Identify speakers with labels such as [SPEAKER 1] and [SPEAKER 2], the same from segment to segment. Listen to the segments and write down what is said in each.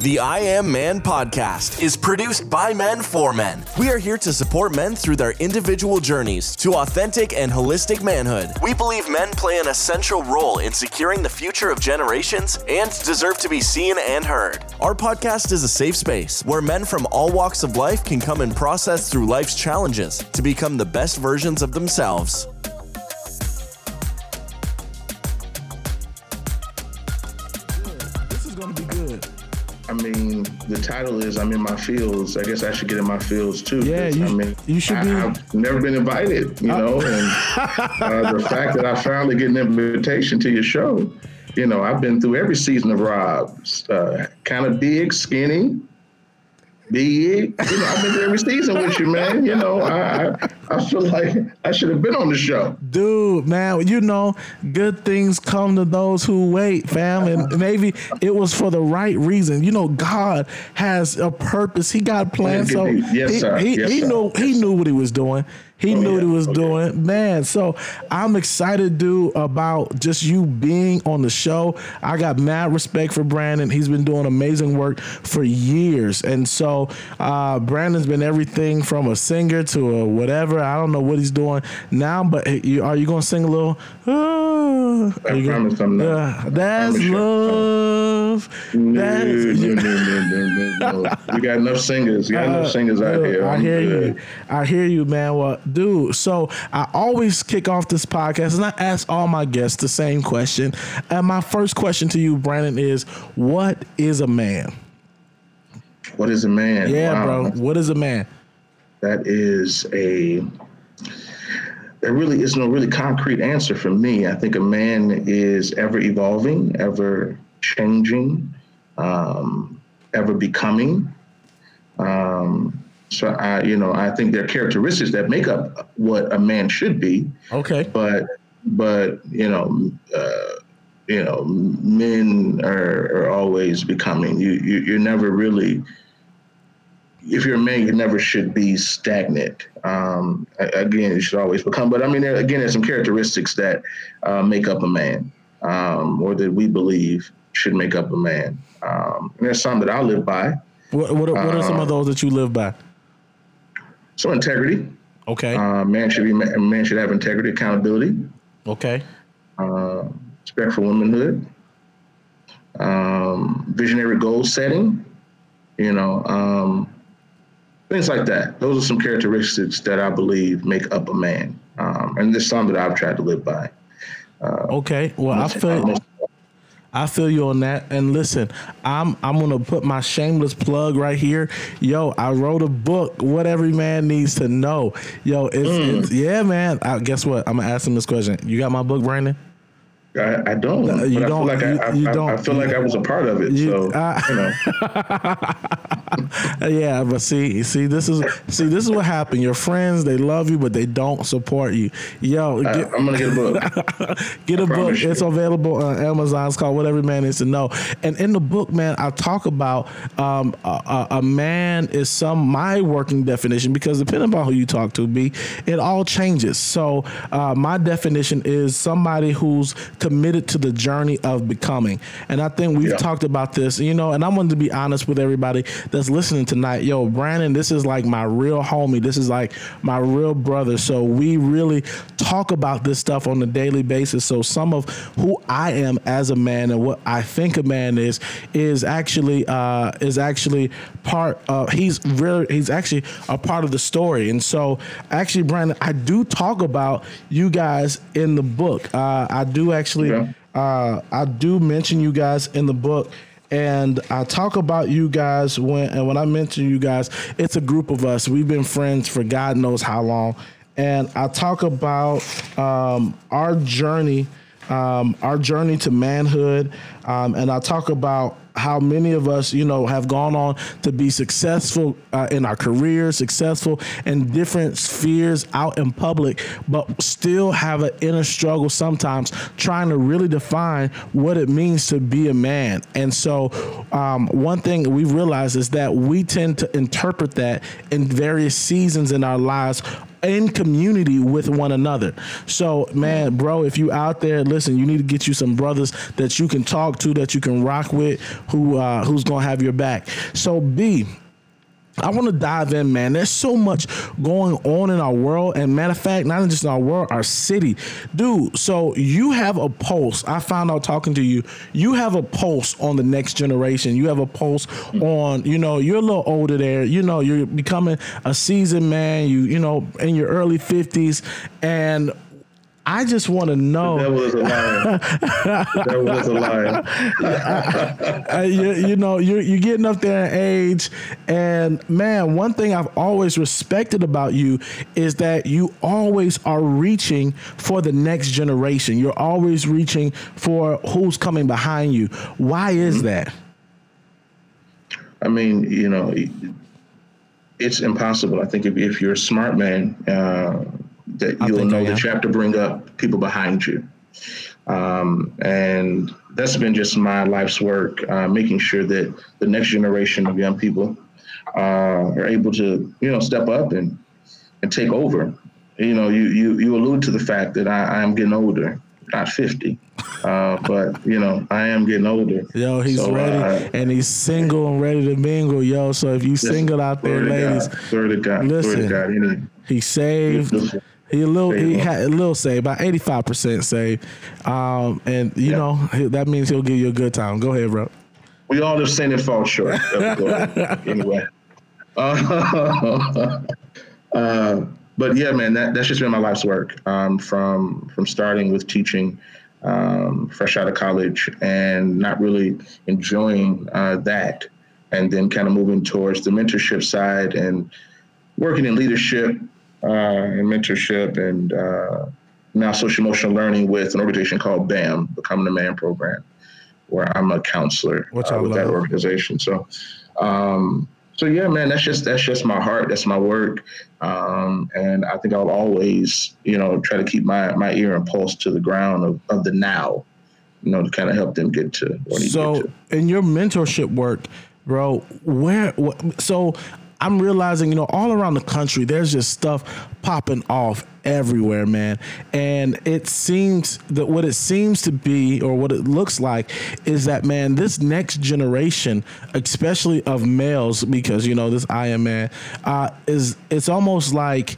[SPEAKER 1] The I Am Man podcast is produced by men for men. We are here to support men through their individual journeys to authentic and holistic manhood. We believe men play an essential role in securing the future of generations and deserve to be seen and heard. Our podcast is a safe space where men from all walks of life can come and process through life's challenges to become the best versions of themselves.
[SPEAKER 2] The title is "I'm in my fields." I guess I should get in my fields too.
[SPEAKER 3] Yeah, you-
[SPEAKER 2] I mean,
[SPEAKER 3] you should
[SPEAKER 2] I,
[SPEAKER 3] be-
[SPEAKER 2] I've never been invited, you know, and uh, the fact that I finally get an invitation to your show, you know, I've been through every season of Rob's, uh, kind of big, skinny, big. You know, I've been through every season with you, man. You know, I I, feel like I should have been on the show.
[SPEAKER 3] Dude, man, you know, good things come to those who wait, fam. And maybe it was for the right reason. You know, God has a purpose. He got plans. plan. So
[SPEAKER 2] Yes,
[SPEAKER 3] he,
[SPEAKER 2] sir.
[SPEAKER 3] he,
[SPEAKER 2] Yes,
[SPEAKER 3] he
[SPEAKER 2] sir.
[SPEAKER 3] knew he
[SPEAKER 2] Yes,
[SPEAKER 3] knew what he was doing. He
[SPEAKER 2] Oh,
[SPEAKER 3] knew what he was
[SPEAKER 2] Okay.
[SPEAKER 3] doing. Man, so I'm excited, dude, about just you being on the show. I got mad respect for Brandon. He's been doing amazing work for years. And so uh, Brandon's been everything from a singer to a whatever. I don't know what he's doing now, but are you going to sing a little? Uh,
[SPEAKER 2] I
[SPEAKER 3] are you gonna-
[SPEAKER 2] promise I'm not.
[SPEAKER 3] Yeah, that's love.
[SPEAKER 2] No, no, no, no, no, no. We got enough singers. We got enough singers out here.
[SPEAKER 3] Uh, I hear you. I hear you, man. Well, dude, so I always kick off this podcast and I ask all my guests the same question. And my first question to you, Brandon, is what is a man?
[SPEAKER 2] What is a man?
[SPEAKER 3] Yeah, bro. What is a man?
[SPEAKER 2] That is a. There really is no really concrete answer for me. I think a man is ever evolving, ever changing, um, ever becoming. Um, so I, you know, I think there are characteristics that make up what a man should be.
[SPEAKER 3] Okay.
[SPEAKER 2] but but you know uh, you know men are, are always becoming you, you you're never really if you're a man you never should be stagnant. Um, again you should always become but i mean there, again there's some characteristics that uh, make up a man um, or that we believe should make up a man. Um, and there's some that i live by.
[SPEAKER 3] What, what, are, what are some of those that you live by?
[SPEAKER 2] so integrity.
[SPEAKER 3] Okay.
[SPEAKER 2] uh, man should be man should have integrity accountability.
[SPEAKER 3] Okay.
[SPEAKER 2] uh, respect for womanhood, um, visionary goal setting, you know, um, things like that. Those are some characteristics that I believe make up a man. Um, and there's some that I've tried to live by.
[SPEAKER 3] Okay. Well, I feel I feel you on that. And listen, I'm I'm gonna put my shameless plug right here. Yo, I wrote a book. What every man needs to know. Yo, it's,
[SPEAKER 2] Mm.
[SPEAKER 3] it's yeah, man. I, guess what? I'm gonna ask him this question. You got my book, Brandon?
[SPEAKER 2] I, I don't.
[SPEAKER 3] No, you don't-
[SPEAKER 2] I feel like I,
[SPEAKER 3] you- you
[SPEAKER 2] I, I,
[SPEAKER 3] don't.
[SPEAKER 2] I feel like I was a part of it.
[SPEAKER 3] You-
[SPEAKER 2] so
[SPEAKER 3] uh,
[SPEAKER 2] you know,
[SPEAKER 3] Uh, Yeah, but see, see, this is see, this is what happened. Your friends, they love you, but they don't support you. Yo,
[SPEAKER 2] I,
[SPEAKER 3] get,
[SPEAKER 2] I'm gonna get a book.
[SPEAKER 3] Get a book.
[SPEAKER 2] you.
[SPEAKER 3] It's available on Amazon. It's called What Every Man Needs to Know. And in the book, man, I talk about um, a, a- man is some my working definition because depending upon who you talk to, be it all changes. So uh, my definition is somebody who's committed to the journey of becoming. And I think we've
[SPEAKER 2] Yeah.
[SPEAKER 3] talked about this, you know. And I wanted to be honest with everybody that's listening tonight. Yo, Brandon, this is like my real homie. This is like my real brother. So we really talk about this stuff on a daily basis. So some of who I am as a man and what I think a man is is actually uh, is actually part. Of, he's really he's actually a part of the story. And so actually, Brandon, I do talk about you guys in the book. Uh, I do actually.
[SPEAKER 2] Yeah.
[SPEAKER 3] Uh, I do mention you guys in the book, and I talk about you guys when and when I mention you guys, it's a group of us. We've been friends for God knows how long, and I talk about um, our journey, um, our journey to manhood, um, and I talk about how many of us, you know, have gone on to be successful uh, in our careers, successful in different spheres out in public, but still have an inner struggle sometimes trying to really define what it means to be a man. And so, um, one thing we realize is that we tend to interpret that in various seasons in our lives in community with one another. So, man, bro, if you out there, listen, you need to get you some brothers that you can talk to, that you can rock with, who uh, who's gonna have your back. So, B, I want to dive in, man. There's so much going on in our world, and matter of fact, not just in our world, our city, dude. So you have a pulse. I found out talking to you. You have a pulse on the next generation. You have a pulse on, you know, you're a little older there. You know, you're becoming a seasoned man. You, you know, in your early fifties, and I just want to know.
[SPEAKER 2] That was a liar. that was a liar.
[SPEAKER 3] uh, you, you, know, you're, you're getting up there in age. And man, one thing I've always respected about you is that you always are reaching for the next generation. You're always reaching for who's coming behind you. Why is mm-hmm. that?
[SPEAKER 2] I mean, you know, it's impossible. I think if, if you're a smart man, uh, that you'll know that you have to bring up people behind you. Um, and that's been just my life's work, uh, making sure that the next generation of young people uh, are able to, you know, step up and and take over. You know, you you you allude to the fact that I, am getting older, not fifty, uh, but you know, I am getting older.
[SPEAKER 3] Yo, he's so, ready, uh, and he's single and ready to mingle, yo. So if you single out there, ladies,
[SPEAKER 2] God, listen, God,
[SPEAKER 3] he saved. He a little he had a little save, about eighty five percent save, um, and you know that means he'll give you a good time. Go ahead, bro.
[SPEAKER 2] We all have seen it fall short. anyway, uh, uh, but yeah, man, that, that's just been my life's work um, from from starting with teaching um, fresh out of college and not really enjoying uh, that, and then kind of moving towards the mentorship side and working in leadership and mentorship and uh, now social emotional learning with an organization called BAM, Becoming a Man program, where I'm a counselor uh, with that organization. So, um, so yeah, man, that's just that's just my heart. That's my work, um, and I think I'll always, you know, try to keep my my ear and pulse to the ground of, of the now, you know, to kind of help them get to
[SPEAKER 3] so,
[SPEAKER 2] get
[SPEAKER 3] to. in your mentorship work, bro, where? What, so I'm realizing, you know, all around the country, there's just stuff popping off everywhere, man. And it seems that what it seems to be, or what it looks like, is that, man, this next generation, especially of males, because, you know, this I am man, uh, is it's almost like,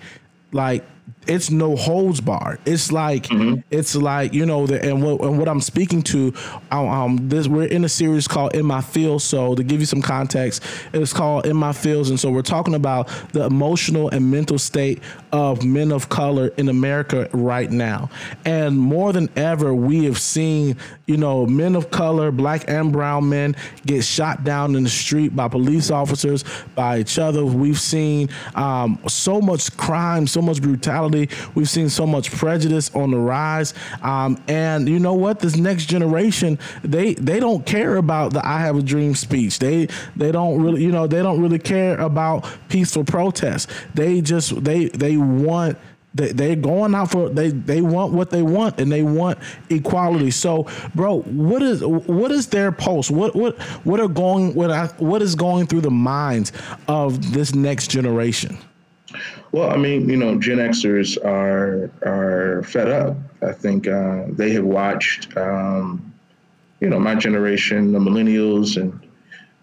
[SPEAKER 3] like, it's no holds bar. It's like mm-hmm. it's like you know, the, and what and what I'm speaking to, um, um, this we're in a series called In My Fields. So to give you some context, it's called In My Fields, and so we're talking about the emotional and mental state of men of color in America right now. And more than ever, we have seen you know men of color, black and brown men, get shot down in the street by police officers, by each other. We've seen um, so much crime, so much brutality We've seen so much prejudice on the rise. Um, and you know what? This next generation, they they don't care about the "I Have a Dream" speech. They they don't really, you know, they don't really care about peaceful protests. They just they they want they they're going out for they they want what they want and they want equality. So, bro, what is what is their pulse? What what what are going what what is going through the minds of this next generation?
[SPEAKER 2] Well, I mean, you know, Gen Xers are are fed up. I think uh, they have watched, um, you know, my generation, the millennials, and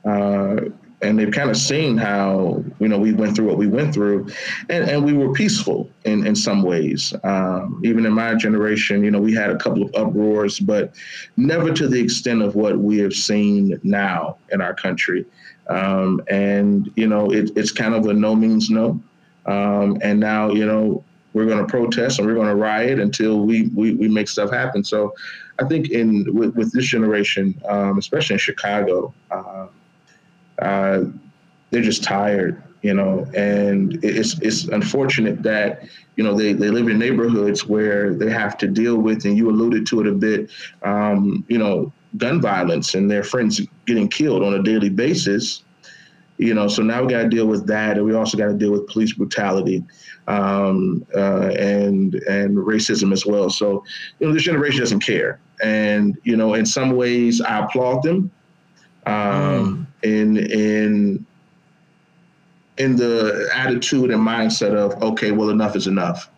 [SPEAKER 2] uh, and they've kind of seen how you know we went through what we went through, and, and we were peaceful in in some ways. Um, even in my generation, you know, we had a couple of uproars, but never to the extent of what we have seen now in our country. Um, and you know, it, it's kind of a no means no. Um, and now, you know, we're going to protest and we're going to riot until we, we, we make stuff happen. So I think in with, with this generation, um, especially in Chicago, uh, uh, they're just tired, you know, and it's, it's unfortunate that, you know, they, they live in neighborhoods where they have to deal with, and you alluded to it a bit, um, you know, gun violence and their friends getting killed on a daily basis you know, so now we got to deal with that, and we also got to deal with police brutality um, uh, and and racism as well. So, you know, this generation doesn't care, and you know, in some ways, I applaud them. Um, mm. In in in the attitude and mindset of okay, well, enough is enough,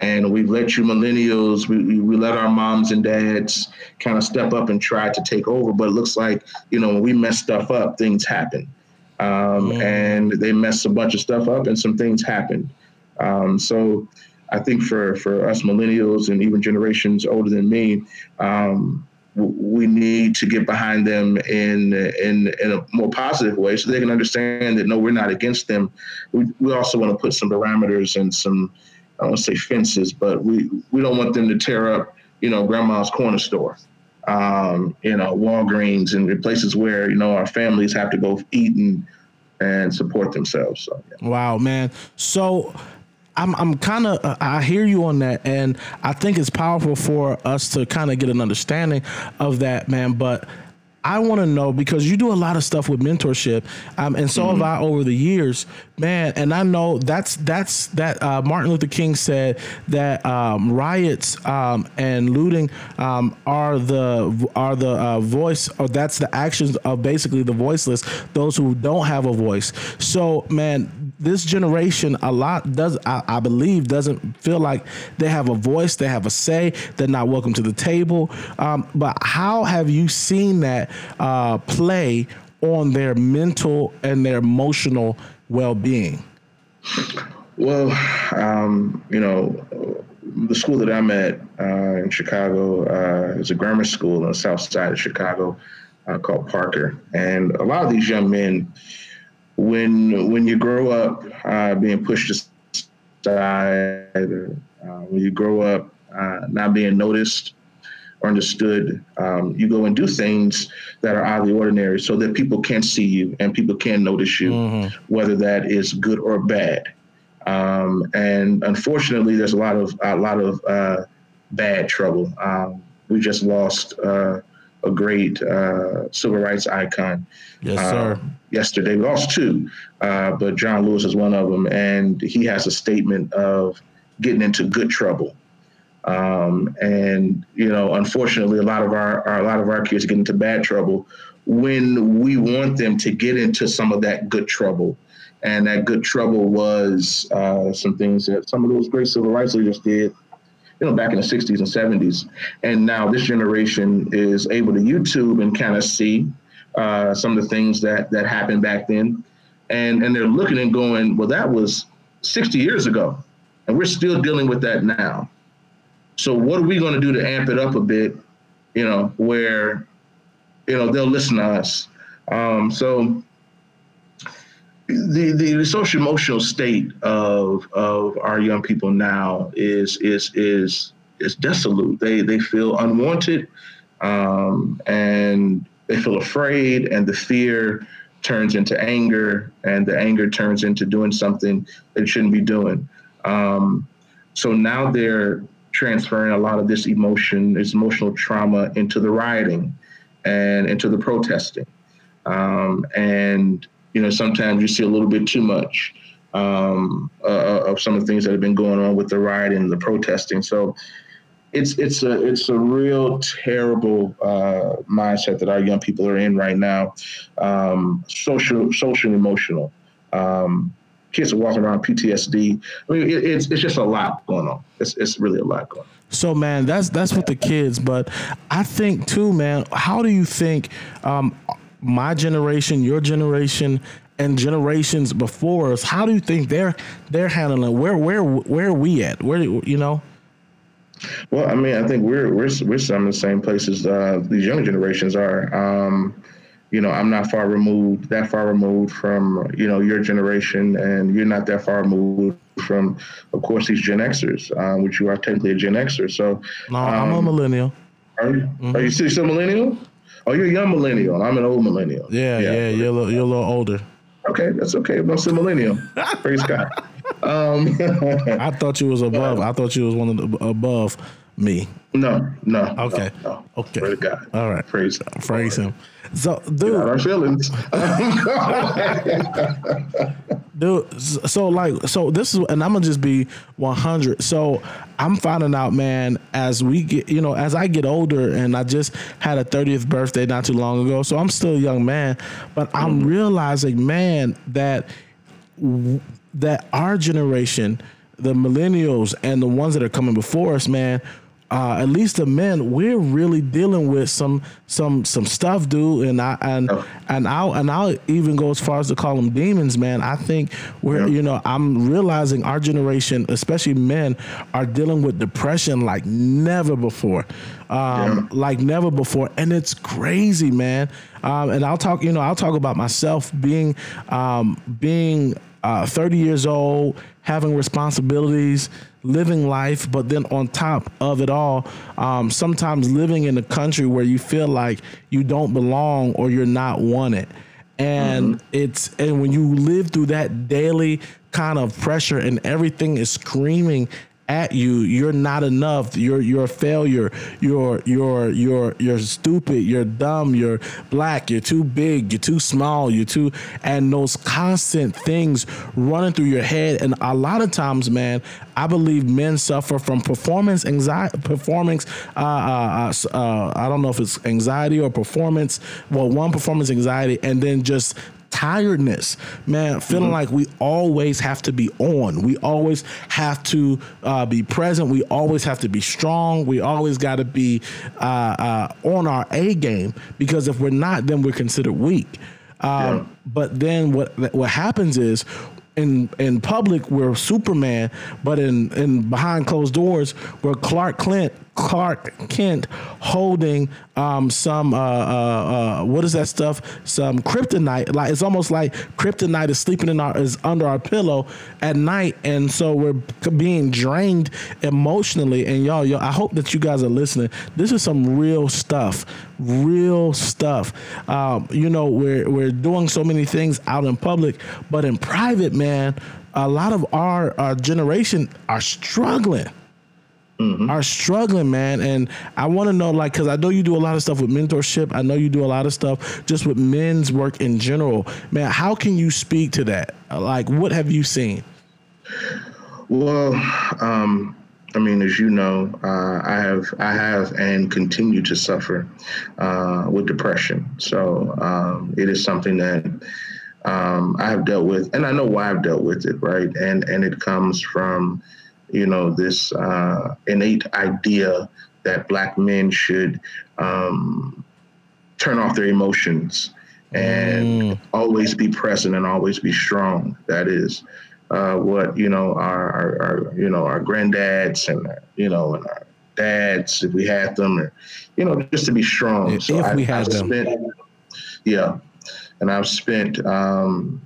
[SPEAKER 2] and we've let you millennials, we we let our moms and dads kind of step up and try to take over. But it looks like you know when we mess stuff up, things happen, um, mm. and they mess a bunch of stuff up, and some things happen. Um, so I think for for us millennials and even generations older than me, um, we need to get behind them in in in a more positive way, so they can understand that no, we're not against them. We we also want to put some parameters and some I don't want to say fences, but we we don't want them to tear up you know grandma's corner store. Um, you know, Walgreens and places where you know our families have to go eat and and support themselves. So,
[SPEAKER 3] yeah. Wow, man. So I'm I'm kind of I hear you on that, and I think it's powerful for us to kind of get an understanding of that, man. But I want to know because you do a lot of stuff with mentorship, um, and so mm-hmm. have I over the years, man. And I know that's that's that uh, Martin Luther King said that um, riots um, and looting um, are the are the uh, voice or that's the actions of basically the voiceless, those who don't have a voice. So, man, this generation a lot does I, I, believe doesn't feel like they have a voice they have a say they're not welcome to the table. Um, but how have you seen that uh, play on their mental and their emotional well-being?
[SPEAKER 2] Well um, you know the school that i'm at uh, in chicago uh, is a grammar school on the south side of chicago uh, called parker. And a lot of these young men when when you grow up uh, being pushed aside, or uh, when you grow up uh, not being noticed or understood, um, you go and do things that are out of the ordinary so that people can see you and people can notice you, mm-hmm. whether that is good or bad. Um, and unfortunately, there's a lot of a lot of uh, bad trouble. Um, we just lost uh, a great uh, civil rights icon.
[SPEAKER 3] Yes, sir.
[SPEAKER 2] Uh, yesterday, we lost two, uh, but John Lewis is one of them, and he has a statement of getting into good trouble. Um, and you know, unfortunately, a lot of our, our, a lot of our kids get into bad trouble when we want them to get into some of that good trouble. And that good trouble was uh, some things that some of those great civil rights leaders did you know, back in the 60s and 70s. And now this generation is able to YouTube and kind of see uh, some of the things that that happened back then. And and they're looking and going, well, that was 60 years ago. And we're still dealing with that now. So what are we going to do to amp it up a bit, you know, where, you know, they'll listen to us. Um, so the, the, the social emotional state of of our young people now is is is is desolate. They they feel unwanted, um, and they feel afraid, and the fear turns into anger, and the anger turns into doing something they shouldn't be doing. Um, so now they're transferring a lot of this emotion, this emotional trauma, into the rioting and into the protesting, um, and you know, sometimes you see a little bit too much um, uh, uh, of some of the things that have been going on with the rioting and the protesting. So it's it's a it's a real terrible uh, mindset that our young people are in right now. Um, social social emotional. Um, kids are walking around PTSD. I mean, it, it's it's just a lot going on. It's it's really a lot going on.
[SPEAKER 3] So man, that's that's with the kids, but I think too, man. How do you think um, my generation, your generation, and generations before us, how do you think they're they're handling? it? Where where where are we at? Where you know?
[SPEAKER 2] Well, I mean, I think we're we're we're some of the same places uh, these young generations are. Um, you know, I'm not far removed, that far removed from you know your generation, and you're not that far removed from, of course, these Gen Xers, uh, which you are technically a Gen Xer. So,
[SPEAKER 3] no, um, I'm a um, millennial.
[SPEAKER 2] Are you? Mm-hmm. Are you still millennial? Oh, you're a young millennial. I'm an old millennial.
[SPEAKER 3] Yeah, yeah, yeah you're a little, you're a little older.
[SPEAKER 2] Okay, that's okay. I'm still millennial. Praise God. Um,
[SPEAKER 3] I thought you was above. I thought you was one of the above me.
[SPEAKER 2] No, no.
[SPEAKER 3] Okay.
[SPEAKER 2] No, no.
[SPEAKER 3] Okay.
[SPEAKER 2] Praise God.
[SPEAKER 3] All right.
[SPEAKER 2] Praise.
[SPEAKER 3] Praise Him. So, dude,
[SPEAKER 2] our feelings.
[SPEAKER 3] dude, so like, so this is, and I'm gonna just be 100. So I'm finding out, man, as we get, you know, as I get older, and I just had a 30th birthday not too long ago, so I'm still a young man, but I'm mm-hmm. realizing, man, that that our generation, the millennials and the ones that are coming before us, man, uh, at least the men, we're really dealing with some some some stuff, dude. And I and oh. and I'll and I'll even go as far as to call them demons, man. I think we're yeah. you know I'm realizing our generation, especially men, are dealing with depression like never before, um, yeah. like never before, and it's crazy, man. Um, and I'll talk, you know, I'll talk about myself being um, being uh, 30 years old, having responsibilities, living life, but then on top of it all, um, sometimes living in a country where you feel like you don't belong or you're not wanted. And mm-hmm. it's and when you live through that daily kind of pressure and everything is screaming at you, you're not enough. You're you're a failure. You're you're you're you're stupid. You're dumb. You're black. You're too big. You're too small. You're too and those constant things running through your head. And a lot of times, man, I believe men suffer from performance anxiety. Performance. Uh, uh, uh, uh I don't know if it's anxiety or performance. Well, one performance anxiety, and then just tiredness, man, feeling mm-hmm. like we always have to be on. We always have to uh, be present. We always have to be strong. We always got to be uh, uh, on our A game because if we're not, then we're considered weak. Um, yeah. But then what what happens is in in public we're Superman, but in in behind closed doors we're Clark Clint Clark Kent holding um, some uh, uh, uh, what is that stuff? Some kryptonite. Like it's almost like kryptonite is sleeping in our is under our pillow at night, and so we're being drained emotionally. And y'all, y'all, I hope that you guys are listening. This is some real stuff, real stuff. Um, you know, we're we're doing so many things out in public, but in private, man, a lot of our, our generation are struggling mm-hmm. are struggling, man. And I want to know, like, because I know you do a lot of stuff with mentorship. I know you do a lot of stuff just with men's work in general, man. How can you speak to that? Like, what have you seen?
[SPEAKER 2] Well, um, I mean, as you know, uh, I have I have and continue to suffer uh, with depression. So um, it is something that um, I have dealt with, and I know why I've dealt with it, right? And and it comes from you know, this uh, innate idea that black men should um, turn off their emotions and mm. always be present and always be strong. That is uh, what you know our, our, our, you know our granddads and you know and our dads, if we had them, or you know, just to be strong.
[SPEAKER 3] If, so if I, we had I've them,
[SPEAKER 2] spent, yeah, and I've spent um,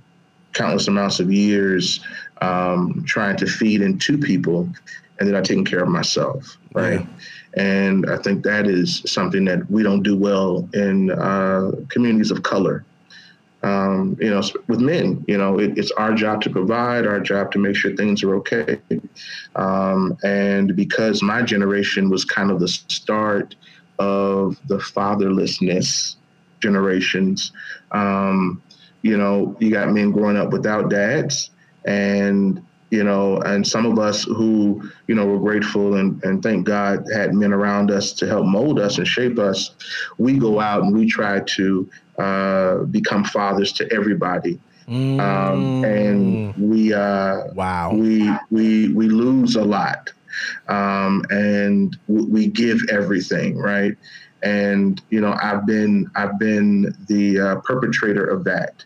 [SPEAKER 2] countless amounts of years um, trying to feed into people and then I taking care of myself, right? Yeah. And I think that is something that we don't do well in uh, communities of color. Um, you know, with men, you know, it, it's our job to provide, our job to make sure things are okay. Um, and because my generation was kind of the start of the fatherlessness generations, um, you know, you got men growing up without dads and you know, and some of us who, you know, were grateful and, and thank God had men around us to help mold us and shape us, we go out and we try to uh, become fathers to everybody. Mm. Um, and we uh,
[SPEAKER 3] wow
[SPEAKER 2] we we we lose a lot um, and we give everything right and you know I've been I've been the uh, perpetrator of that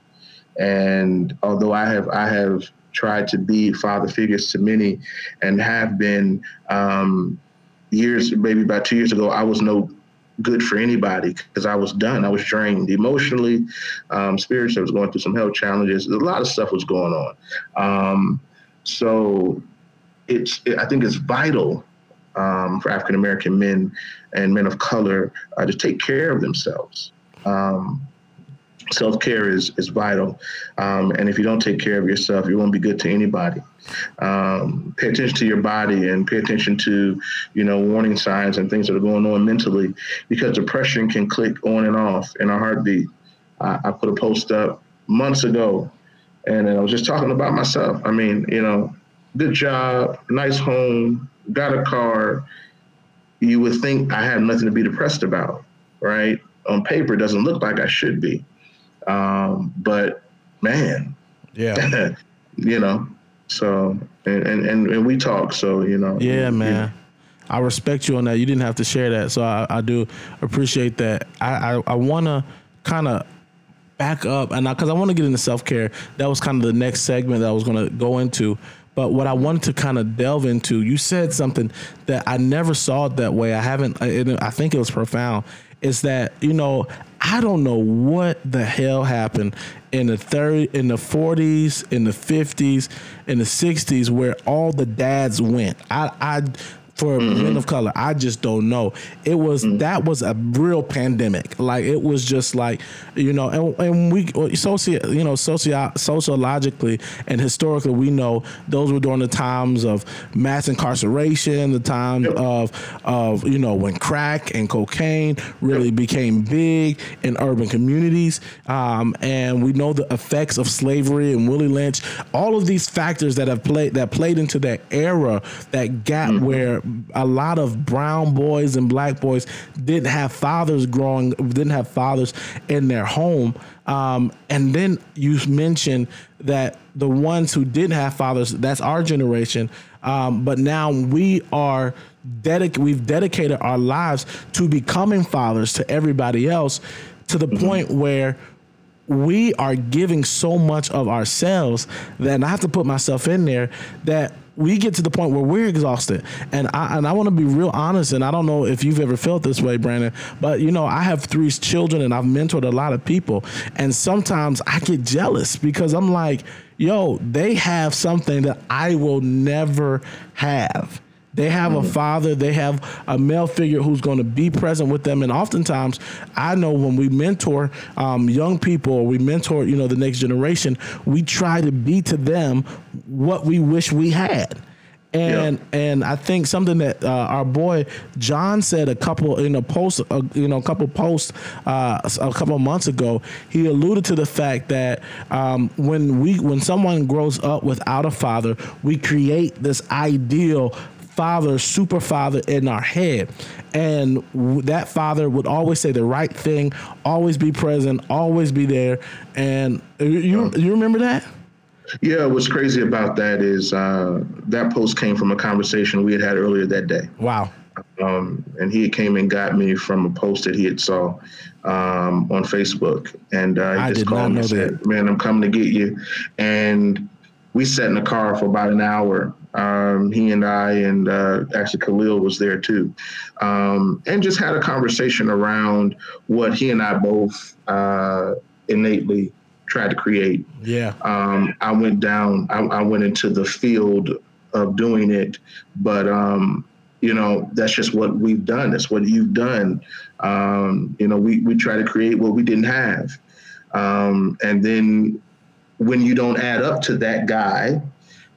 [SPEAKER 2] and although I have I have tried to be father figures to many and have been um, years, maybe about two years ago, I was no good for anybody because I was done. I was drained emotionally, um, spiritually. I was going through some health challenges. A lot of stuff was going on. Um, so it's, it, I think it's vital um, for African American men and men of color uh, to take care of themselves. Um, self care is is vital, um, and if you don't take care of yourself, you won't be good to anybody. Um, pay attention to your body and pay attention to you know warning signs and things that are going on mentally, because depression can click on and off in a heartbeat. I, I put a post up months ago, and I was just talking about myself. I mean, you know, good job, nice home, got a car. You would think I have nothing to be depressed about, right? On paper, it doesn't look like I should be. Um, but man,
[SPEAKER 3] yeah,
[SPEAKER 2] you know, so and, and and we talk. So you know.
[SPEAKER 3] Yeah, man. I respect you on that. You didn't have to share that, so I, I do appreciate that. I I, I want to kind of back up, and because I, I want to get into self care. That was kind of the next segment that I was going to go into. But what I wanted to kind of delve into, you said something that I never saw it that way. I haven't. I think it was profound. Is that you know I don't know what the hell happened in the third, in the 40s, in the 50s, in the 60s, where all the dads went. I, I for mm-hmm. men of color. I just don't know. It was mm-hmm. that was a real pandemic. Like it was just like you know, and, and we socio you know socio sociologically and historically we know those were during the times of mass incarceration, the time yep. of of you know when crack and cocaine really yep. became big in urban communities, um, and we know the effects of slavery and Willie Lynch. All of these factors that have played that played into that era, that gap mm-hmm. where a lot of brown boys and black boys didn't have fathers growing, didn't have fathers in their home. Um, and then you mentioned that the ones who didn't have fathers, that's our generation. Um, but now we are dedic- we've dedicated our lives to becoming fathers to everybody else to the mm-hmm. point where we are giving so much of ourselves that I have to put myself in there that we get to the point where we're exhausted. And I and I want to be real honest. And I don't know if you've ever felt this way, Brandon, but you know, I have three children and I've mentored a lot of people. And sometimes I get jealous because I'm like, yo, they have something that I will never have. They have a father, they have a male figure who's going to be present with them. And oftentimes, I know when we mentor um, young people or we mentor, you know, the next generation, we try to be to them what we wish we had. And and I think something that uh, our boy John said a couple in a post, uh, you know, a couple posts uh, a couple months ago. He alluded to the fact that um, when we when someone grows up without a father, we create this ideal father, super father in our head. And that father would always say the right thing, always be present, always be there. And you, you remember that?
[SPEAKER 2] Yeah, what's crazy about that is uh, that post came from a conversation we had had earlier that day.
[SPEAKER 3] Wow.
[SPEAKER 2] Um, and he came and got me from a post that he had saw um, on Facebook, and uh, he I just called me and said, that. "Man, I'm coming to get you." And we sat in the car for about an hour um, he and I, and uh, actually Khalil was there too, um, and just had a conversation around what he and I both uh, innately tried to create.
[SPEAKER 3] Yeah.
[SPEAKER 2] Um, I went down. I, I, went into the field of doing it, but um, you know that's just what we've done. That's what you've done. Um, you know, we we try to create what we didn't have, um, and then when you don't add up to that guy.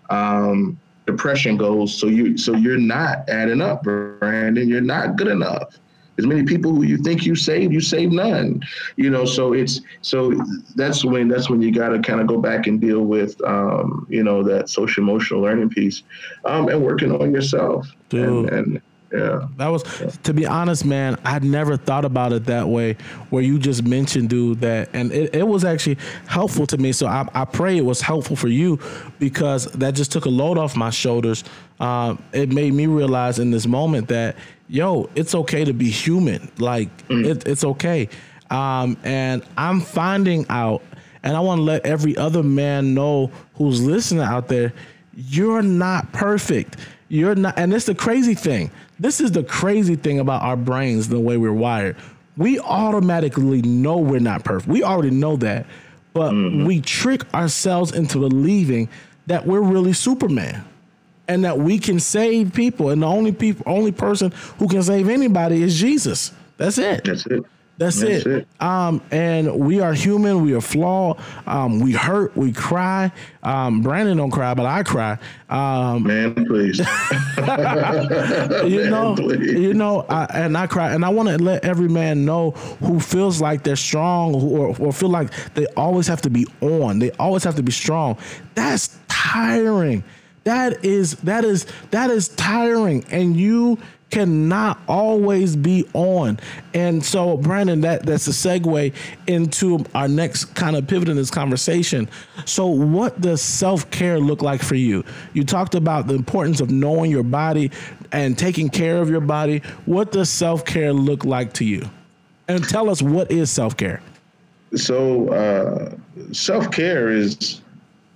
[SPEAKER 2] Um, depression goes. So you so you're not adding up, Brandon. You're not good enough. As many people who you think you saved, you save none. You know, so it's so that's when that's when you got to kind of go back and deal with um, you know that social emotional learning piece um, and working on yourself.
[SPEAKER 3] Dude.
[SPEAKER 2] And, and yeah.
[SPEAKER 3] That was, to be honest, man, I'd never thought about it that way, where you just mentioned, dude, that, and it, it was actually helpful to me. So I, I pray it was helpful for you because that just took a load off my shoulders. Um, it made me realize in this moment that, yo, it's okay to be human. Like, mm. it, it's okay. Um, and I'm finding out, and I want to let every other man know who's listening out there, you're not perfect. You're not, and it's the crazy thing. This is the crazy thing about our brains, the way we're wired. We automatically know we're not perfect. We already know that, but mm-hmm. we trick ourselves into believing that we're really Superman and that we can save people. And the only people, only person who can save anybody is Jesus. That's it.
[SPEAKER 2] That's it.
[SPEAKER 3] That's, That's it. it. Um, and we are human. We are flawed. Um, we hurt. We cry. Um, Brandon don't cry, but I cry. Um,
[SPEAKER 2] Man, please.
[SPEAKER 3] you know, please. you know, I, and I cry, and I want to let every man know who feels like they're strong or, or feel like they always have to be on. They always have to be strong. That's tiring. That is that is that is tiring, and you cannot always be on. And so, Brandon, that, that's a segue into our next kind of pivot in this conversation. So, what does self care look like for you? You talked about the importance of knowing your body and taking care of your body. What does self care look like to you? And tell us what is self care?
[SPEAKER 2] So, uh, self care is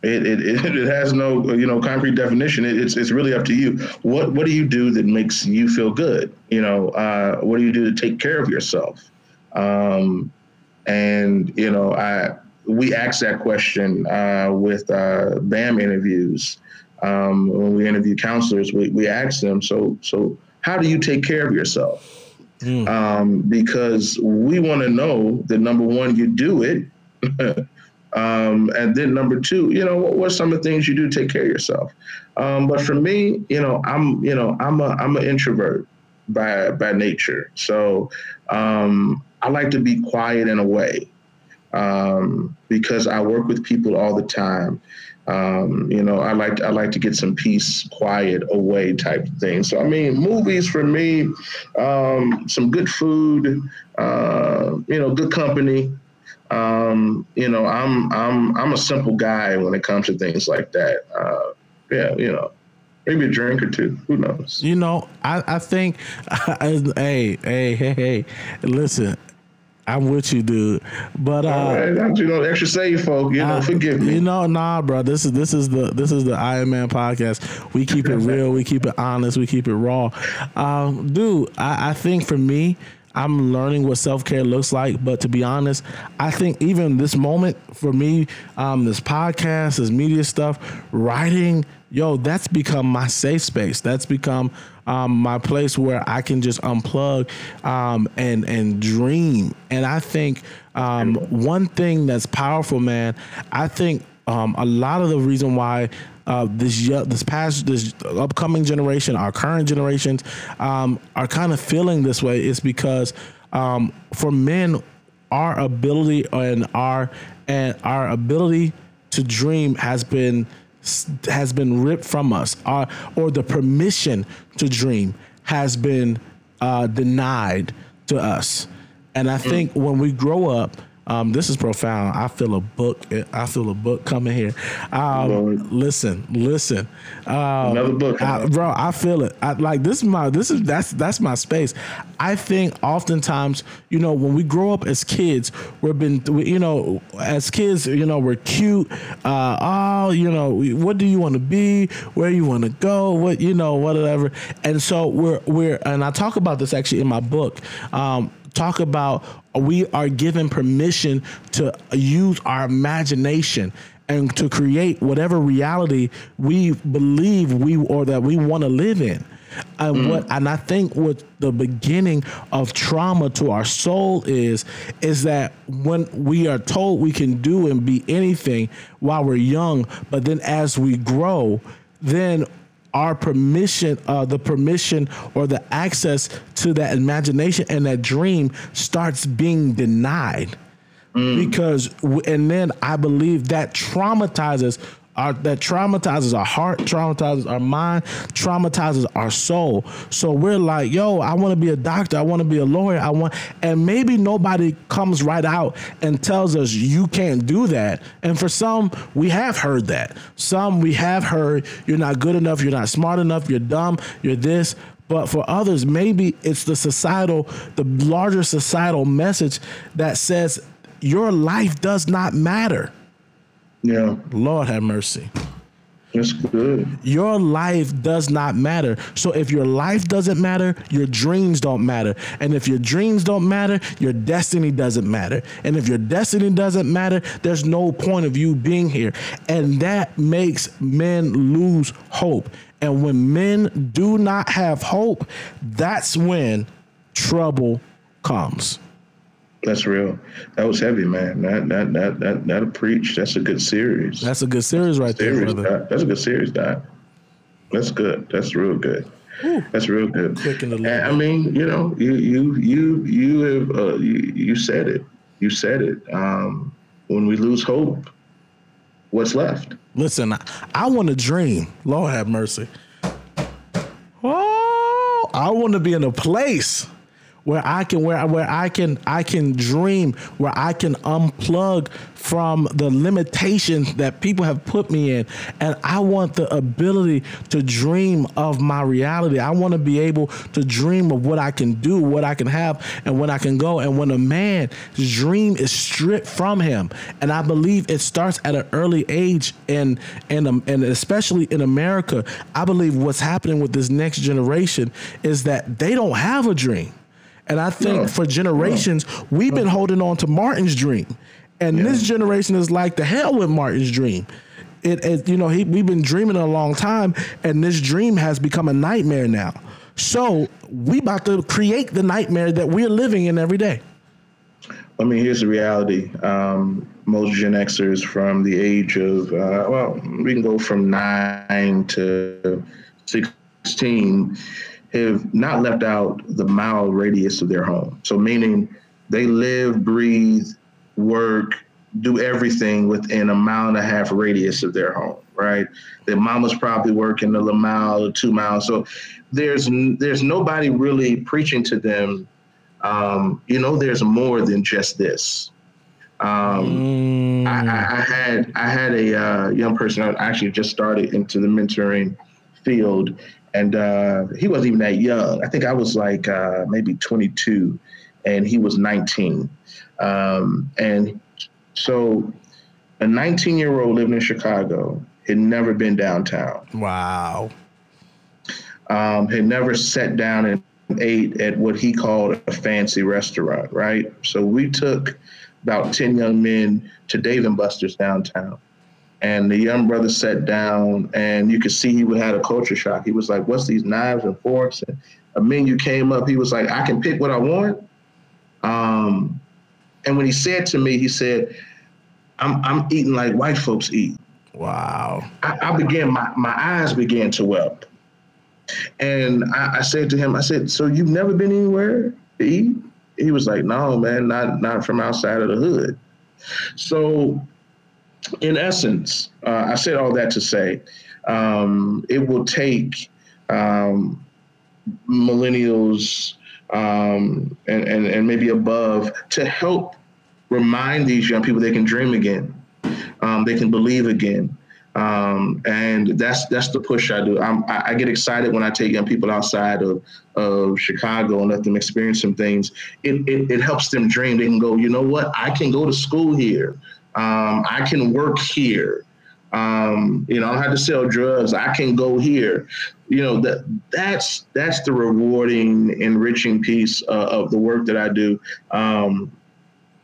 [SPEAKER 2] it, it, it, has no you know concrete definition. It, it's it's really up to you. What what do you do that makes you feel good? You know, uh, what do you do to take care of yourself? Um, and you know, I we ask that question uh, with uh, BAM interviews. Um, when we interview counselors, we we ask them. So so how do you take care of yourself? Mm. Um, because we want to know that number one, you do it. Um, and then number two, you know, what, what's some of the things you do take care of yourself? Um, but for me, you know, I'm, you know, I'm a, I'm an introvert by, by nature. So um, I like to be quiet in a way um, because I work with people all the time. Um, you know, I like I like to get some peace, quiet, away type thing. So I mean, movies for me, um, some good food, uh, you know, good company. Um, you know, I'm I'm I'm a simple guy when it comes to things like that. Uh, yeah, you know, maybe a drink or two. Who knows?
[SPEAKER 3] You know, I I think, hey hey hey hey, listen. I'm with you, dude. But uh,
[SPEAKER 2] right, you know, extra safe, folk. You know, forgive me.
[SPEAKER 3] You know, nah, bro. This is this is the this is the I Am Man podcast. We keep it real. we keep it honest. We keep it raw. Um, dude, I, I think for me, I'm learning what self care looks like. But to be honest, I think even this moment for me, um, this podcast, this media stuff, writing, yo, that's become my safe space. That's become um, my place where I can just unplug um, and and dream. And I think um, one thing that's powerful, man. I think um, a lot of the reason why uh, this this past this upcoming generation, our current generations, um, are kind of feeling this way is because um, for men, our ability and our and our ability to dream has been has been ripped from us, our, or the permission to dream has been uh, denied to us. And I think mm. when we grow up um, this is profound. I feel a book. I feel a book coming here. Um, listen, listen.
[SPEAKER 2] Um, Another book,
[SPEAKER 3] I, bro. I feel it. I, like this is my. This is that's that's my space. I think oftentimes, you know, when we grow up as kids, we've been, we, you know, as kids, you know, we're cute. Uh, oh, you know, what do you want to be? Where you want to go? What you know, whatever. And so we're we're, and I talk about this actually in my book. Um, talk about we are given permission to use our imagination and to create whatever reality we believe we or that we want to live in. And mm. what and I think what the beginning of trauma to our soul is is that when we are told we can do and be anything while we're young, but then as we grow, then our permission, uh, the permission or the access to that imagination and that dream starts being denied. Mm. Because, and then I believe that traumatizes our, that traumatizes our heart, traumatizes our mind, traumatizes our soul. So we're like, yo, I want to be a doctor, I want to be a lawyer, I want, and maybe nobody comes right out and tells us you can't do that. And for some, we have heard that. Some we have heard you're not good enough, you're not smart enough, you're dumb, you're this. But for others, maybe it's the societal, the larger societal message that says your life does not matter.
[SPEAKER 2] Yeah.
[SPEAKER 3] Lord have mercy.
[SPEAKER 2] That's good.
[SPEAKER 3] Your life does not matter. So if your life doesn't matter, your dreams don't matter. And if your dreams don't matter, your destiny doesn't matter. And if your destiny doesn't matter, there's no point of you being here. And that makes men lose hope. And when men do not have hope, that's when trouble comes.
[SPEAKER 2] That's real. That was heavy, man. That that that that that'll preach. That's a good series.
[SPEAKER 3] That's a good series right series, there, brother.
[SPEAKER 2] That's a good series, Doc. That's good. That's real good. Ooh, That's real good. And, I mean, you know, you you you you have uh, you, you said it. You said it. Um, when we lose hope, what's left?
[SPEAKER 3] Listen, I, I want to dream. Lord have mercy. Oh, I want to be in a place where I can where where I can I can dream, where I can unplug from the limitations that people have put me in, and I want the ability to dream of my reality. I want to be able to dream of what I can do, what I can have, and when I can go. And when a man's dream is stripped from him, and I believe it starts at an early age, and and um, and especially in America, I believe what's happening with this next generation is that they don't have a dream. And I think no. for generations, no. we've been holding on to Martin's dream. And yeah. this generation is like the hell with Martin's dream. It, it you know, he, we've been dreaming a long time, and this dream has become a nightmare now. So we about to create the nightmare that we're living in every day.
[SPEAKER 2] I mean, here's the reality. Um, most Gen Xers from the age of, uh, well, we can go from nine to 16 have not left out the mile radius of their home. So, meaning they live, breathe, work, do everything within a mile and a half radius of their home, right? Their mama's probably working a little mile or two miles. So, there's there's nobody really preaching to them. Um, you know, there's more than just this. Um, mm. I, I, had I had a uh, young person I actually just started into the mentoring field, and uh, he wasn't even that young. I think I was like uh, maybe 22, and he was 19. Um, and so, a 19 year old living in Chicago had never been downtown.
[SPEAKER 3] Wow.
[SPEAKER 2] Um, had never sat down and ate at what he called a fancy restaurant, right? So we took about 10 young men to Dave and Buster's downtown. And the young brother sat down, and you could see he had a culture shock. He was like, "What's these knives and forks?" And a menu came up. He was like, "I can pick what I want." Um, and when he said to me, he said, "I'm I'm eating like white folks eat."
[SPEAKER 3] Wow.
[SPEAKER 2] I, I began my my eyes began to well. And I, I said to him, I said, "So you've never been anywhere to eat?" He was like, "No, man, not not from outside of the hood." So in essence, uh, I said all that to say um, it will take um, millennials um, and, and, and maybe above to help remind these young people they can dream again, um, they can believe again. Um, and that's that's the push I do. I'm, i get excited when I take young people outside of, of Chicago and let them experience some things. It, it, it helps them dream. They can go, you know what? I can go to school here. Um, I can work here. Um, you know, I don't have to sell drugs. I can go here. You know, that that's that's the rewarding, enriching piece uh, of the work that I do. Um,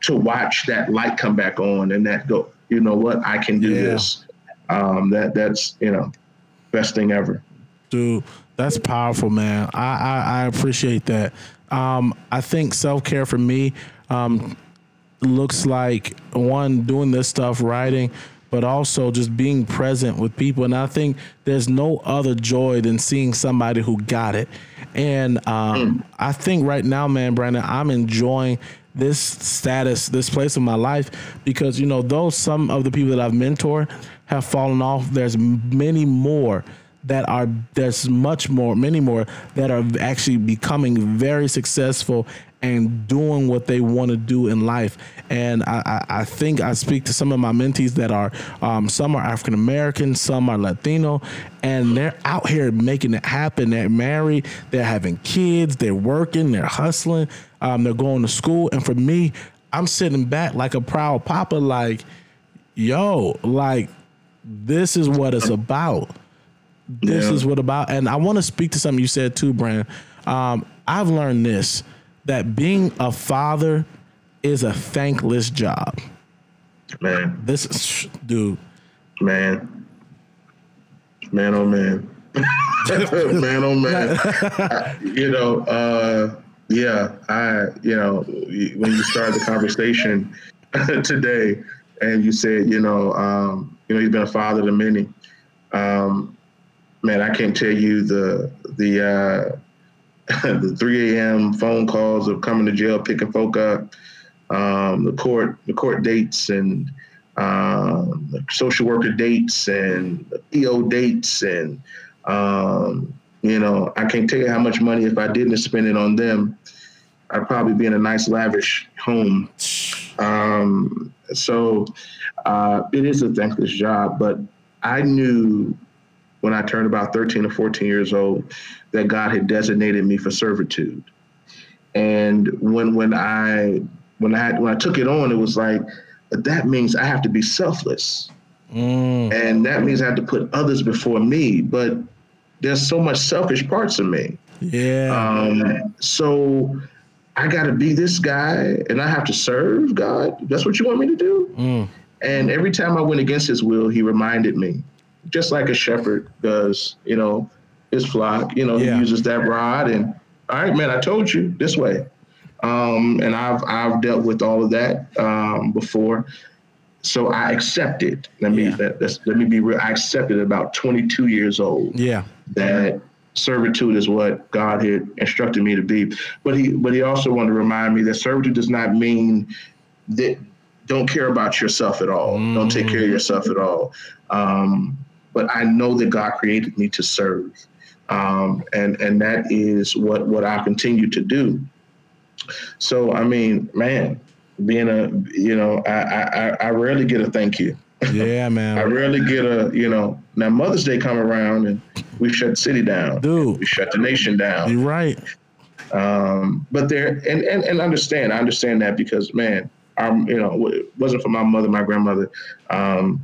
[SPEAKER 2] to watch that light come back on and that go, you know what, I can do yeah. this. Um, that that's you know, best thing ever.
[SPEAKER 3] Dude, that's powerful, man. I I, I appreciate that. Um, I think self care for me. Um, looks like one doing this stuff, writing, but also just being present with people. And I think there's no other joy than seeing somebody who got it. And um, mm. I think right now, man, Brandon, I'm enjoying this status, this place in my life, because you know, though some of the people that I've mentored have fallen off, there's many more that are there's much more many more that are actually becoming very successful and doing what they want to do in life. And I, I, I, think I speak to some of my mentees that are, um, some are African American, some are Latino, and they're out here making it happen. They're married, they're having kids, they're working, they're hustling, um, they're going to school. And for me, I'm sitting back like a proud papa, like, yo, like, this is what it's about. This yeah. is what about. And I want to speak to something you said too, Brand. Um, I've learned this that being a father is a thankless job.
[SPEAKER 2] Man.
[SPEAKER 3] This is dude.
[SPEAKER 2] Man. Man oh man. man oh man. I, you know, uh yeah, I you know, when you started the conversation today and you said, you know, um, you know, you've been a father to many. Um, man, I can't tell you the the uh the 3 a.m. phone calls of coming to jail, picking folk up, um, the court, the court dates, and um, social worker dates, and EO dates, and um, You know, I can't tell you how much money if I didn't spend it on them, I'd probably be in a nice lavish home. Um, so uh, it is a thankless job, but I knew when I turned about 13 or 14 years old that God had designated me for servitude. And when when I when I had, when I took it on, it was like that means I have to be selfless, mm. and that means I have to put others before me. But there's so much selfish parts of me.
[SPEAKER 3] Yeah.
[SPEAKER 2] Um, so I got to be this guy, and I have to serve God. That's what you want me to do. Mm. And every time I went against His will, He reminded me, just like a shepherd does. You know, his flock. You know, yeah. he uses that rod and all right, man, I told you this way. Um, and I've I've dealt with all of that um, before, so I accepted. Let me yeah. let, let me be real. I accepted about 22 years old.
[SPEAKER 3] Yeah,
[SPEAKER 2] that servitude is what God had instructed me to be. But he but he also wanted to remind me that servitude does not mean that don't care about yourself at all. Mm. Don't take care of mm. yourself at all. Um, but I know that God created me to serve um, and and that is what what I continue to do. So I mean, man, being a you know, I I, I rarely get a thank you.
[SPEAKER 3] Yeah, man.
[SPEAKER 2] I rarely get a you know. Now Mother's Day come around and we shut the city down.
[SPEAKER 3] Dude,
[SPEAKER 2] we shut the nation down.
[SPEAKER 3] You're right.
[SPEAKER 2] Um, but there and, and and understand. I understand that because man, I'm you know, it wasn't for my mother, my grandmother. Um,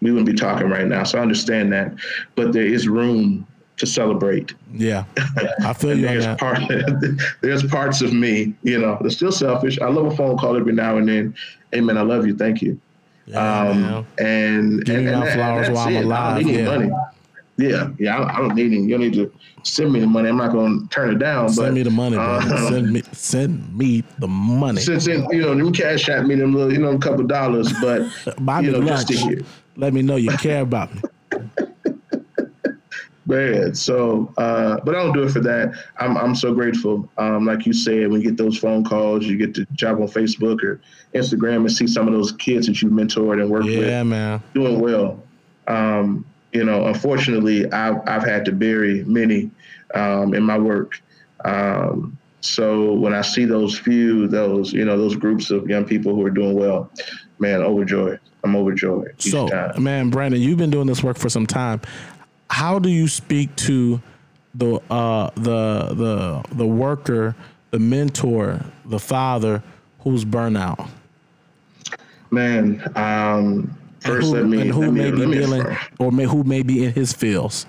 [SPEAKER 2] we wouldn't be talking right now. So I understand that. But there is room to celebrate.
[SPEAKER 3] Yeah, I feel you.
[SPEAKER 2] there's, part, there's parts of me, you know, that's still selfish. I love a phone call every now and then. Hey man, I love you. Thank you. Yeah, um, and
[SPEAKER 3] give
[SPEAKER 2] and, and,
[SPEAKER 3] flowers while I'm alive.
[SPEAKER 2] yeah. money. Yeah, yeah. I, I, don't need any. You don't need to send me the money. I'm not going to turn it down.
[SPEAKER 3] Send
[SPEAKER 2] but,
[SPEAKER 3] me the money, bro. Uh, send me, send me the money.
[SPEAKER 2] Send, Since you know, them cash at me them little, you know, a couple dollars, but you know, lunch. just to hear.
[SPEAKER 3] Let me know you care about me.
[SPEAKER 2] Man, so uh, but I don't do it for that. I'm I'm so grateful. Um, like you said, when you get those phone calls, you get to jump on Facebook or Instagram and see some of those kids that you mentored and worked
[SPEAKER 3] yeah,
[SPEAKER 2] with,
[SPEAKER 3] yeah, man,
[SPEAKER 2] doing well. Um, you know, unfortunately, I've I've had to bury many um, in my work. Um, so when I see those few, those you know, those groups of young people who are doing well, man, overjoyed. I'm overjoyed.
[SPEAKER 3] so, time. man, Brandon, you've been doing this work for some time how do you speak to the uh, the the the worker, the mentor, the father who's burnout?
[SPEAKER 2] Man, um, first
[SPEAKER 3] who,
[SPEAKER 2] let me
[SPEAKER 3] and who
[SPEAKER 2] let
[SPEAKER 3] may
[SPEAKER 2] me,
[SPEAKER 3] be dealing, or may, who may be in his fields.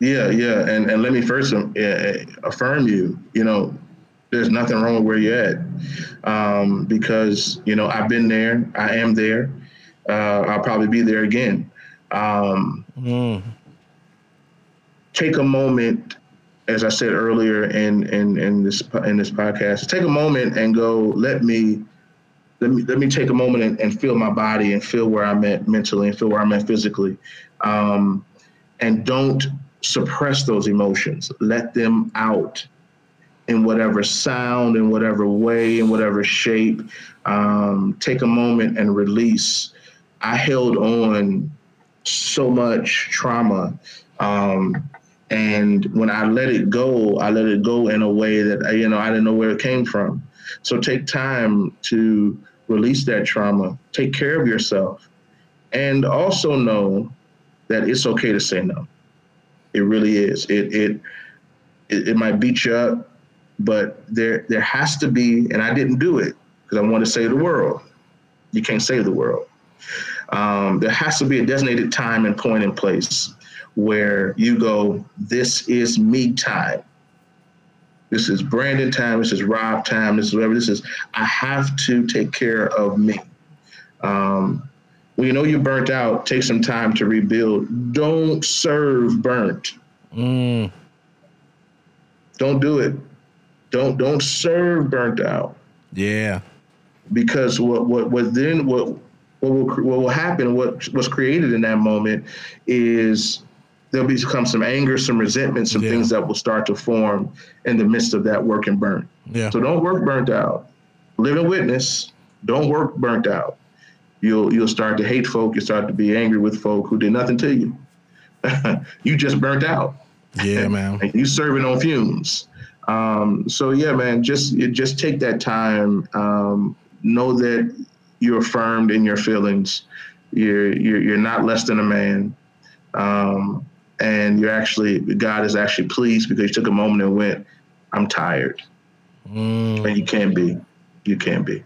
[SPEAKER 2] Yeah, yeah, and and let me first um, affirm you. You know, there's nothing wrong with where you're at, um, because you know I've been there, I am there, uh, I'll probably be there again. Um, mm take a moment, as I said earlier in in in this in this podcast, take a moment and go. Let me let me let me take a moment and, and feel my body and feel where I'm at mentally and feel where I'm at physically, um, and don't suppress those emotions. Let them out in whatever sound, in whatever way, in whatever shape. Um, take a moment and release. I held on so much trauma um, and when I let it go, I let it go in a way that you know I didn't know where it came from. So take time to release that trauma. Take care of yourself, and also know that it's okay to say no. It really is. It it it, it might beat you up, but there there has to be. And I didn't do it because I want to save the world. You can't save the world. Um, there has to be a designated time and point and place where you go, this is me time. This is Brandon time. This is Rob time. This is whatever this is. I have to take care of me. Um, when you know you're burnt out, take some time to rebuild. Don't serve burnt. Mm. Don't do it. Don't don't serve burnt out.
[SPEAKER 3] Yeah.
[SPEAKER 2] Because what what what then what what will what will happen? What was created in that moment is there'll become some anger, some resentment, some yeah. things that will start to form in the midst of that work and burn.
[SPEAKER 3] Yeah.
[SPEAKER 2] So don't work burnt out. Live in witness. Don't work burnt out. You'll you'll start to hate folk. You start to be angry with folk who did nothing to you. you just burnt out.
[SPEAKER 3] Yeah, man.
[SPEAKER 2] and you serving on fumes. Um, so yeah, man, just just take that time. Um, know that you're affirmed in your feelings. You're you're, you're not less than a man, um, and you're actually God is actually pleased because you took a moment and went, "I'm tired," mm. and you can be, you can be.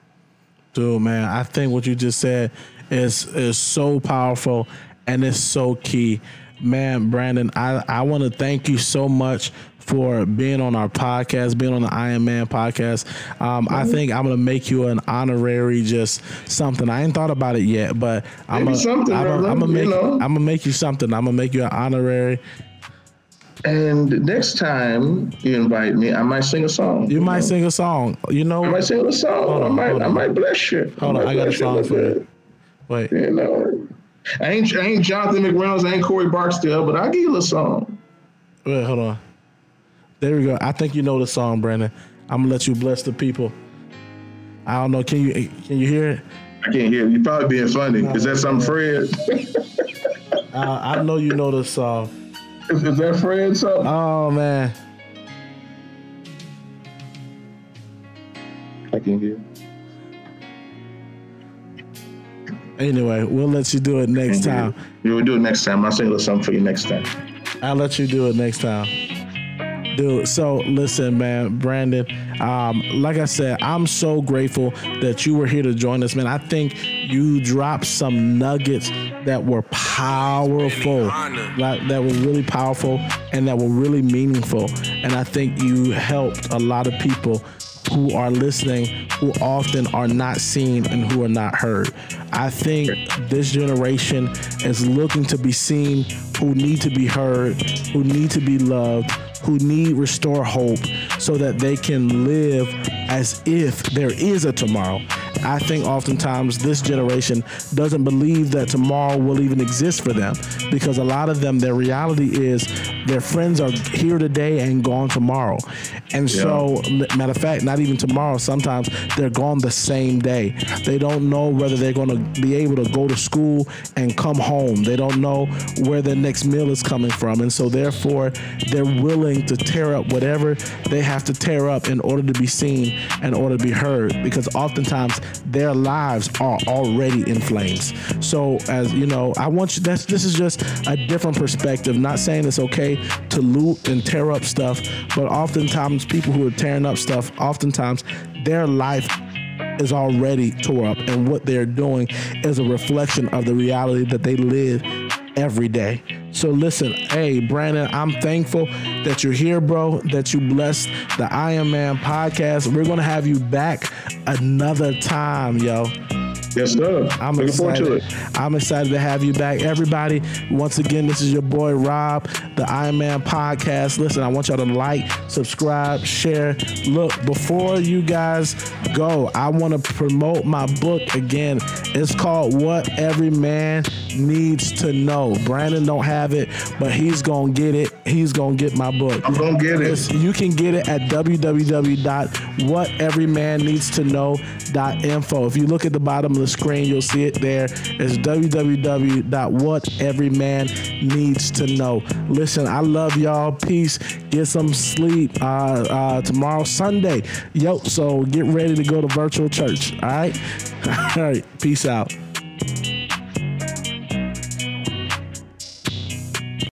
[SPEAKER 3] Dude, man, I think what you just said is is so powerful and it's so key. Man, Brandon, I, I want to thank you so much for being on our podcast, being on the I Am Man podcast. Um, mm-hmm. I think I'm gonna make you an honorary, just something. I ain't thought about it yet, but I'm gonna I'm make you know. I'm gonna make you something. I'm gonna make you an honorary.
[SPEAKER 2] And next time you invite me, I might sing a song.
[SPEAKER 3] You, you might know? sing a song. You know,
[SPEAKER 2] I might sing a song. On, I might, I might bless you.
[SPEAKER 3] Hold I on, I got a song for you. Wait.
[SPEAKER 2] You know, I ain't, I ain't Jonathan McReynolds, I ain't Corey Barksdale, but I'll give you a song.
[SPEAKER 3] Wait, hold on. There we go. I think you know the song, Brandon. I'm gonna let you bless the people. I don't know. Can you can you hear it?
[SPEAKER 2] I can't hear. It. You probably being funny. Is that some Fred?
[SPEAKER 3] uh, I know you know the song.
[SPEAKER 2] Is, is that Fred something?
[SPEAKER 3] Oh man.
[SPEAKER 2] I can hear.
[SPEAKER 3] Anyway, we'll let you do it next time.
[SPEAKER 2] You will do it next time. I'll sing a little something for you next time.
[SPEAKER 3] I'll let you do it next time. Dude, so listen, man, Brandon. Um, like I said, I'm so grateful that you were here to join us, man. I think you dropped some nuggets that were powerful, like, that were really powerful and that were really meaningful. And I think you helped a lot of people who are listening who often are not seen and who are not heard. I think this generation is looking to be seen, who need to be heard, who need to be loved, who need restore hope so that they can live as if there is a tomorrow. I think oftentimes this generation doesn't believe that tomorrow will even exist for them because a lot of them, their reality is their friends are here today and gone tomorrow. And yeah. so, matter of fact, not even tomorrow, sometimes they're gone the same day. They don't know whether they're going to be able to go to school and come home. They don't know where their next meal is coming from. And so, therefore, they're willing to tear up whatever they have to tear up in order to be seen, in order to be heard, because oftentimes their lives are already in flames. So, as you know, I want you, that's, this is just a different perspective, not saying it's okay to loot and tear up stuff, but oftentimes people who are tearing up stuff, oftentimes their life is already tore up, and what they're doing is a reflection of the reality that they live every day. So listen, hey Brandon, I'm thankful that you're here, bro. That you blessed the I Am Man podcast. We're gonna have you back another time, yo.
[SPEAKER 2] Yes, sir. I'm Looking
[SPEAKER 3] excited. I'm excited to have you back. Everybody, once again, this is your boy Rob, the I Am Man Podcast. Listen, I want y'all to like, subscribe, share. Look, before you guys go, I want to promote my book again. It's called What Every Man Needs to Know. Brandon don't have it, but he's gonna get it. He's gonna get my book.
[SPEAKER 2] I'm gonna get it. It's,
[SPEAKER 3] you can get it at www.whateverymanneedstoknow.info. If you look at the bottom the screen. You'll see it there. It's www.whateverymanneedstoknow. Listen, I love y'all. Peace. Get some sleep. Uh, uh, tomorrow Sunday. Yo, so get ready to go to virtual church. All right. All right. Peace out.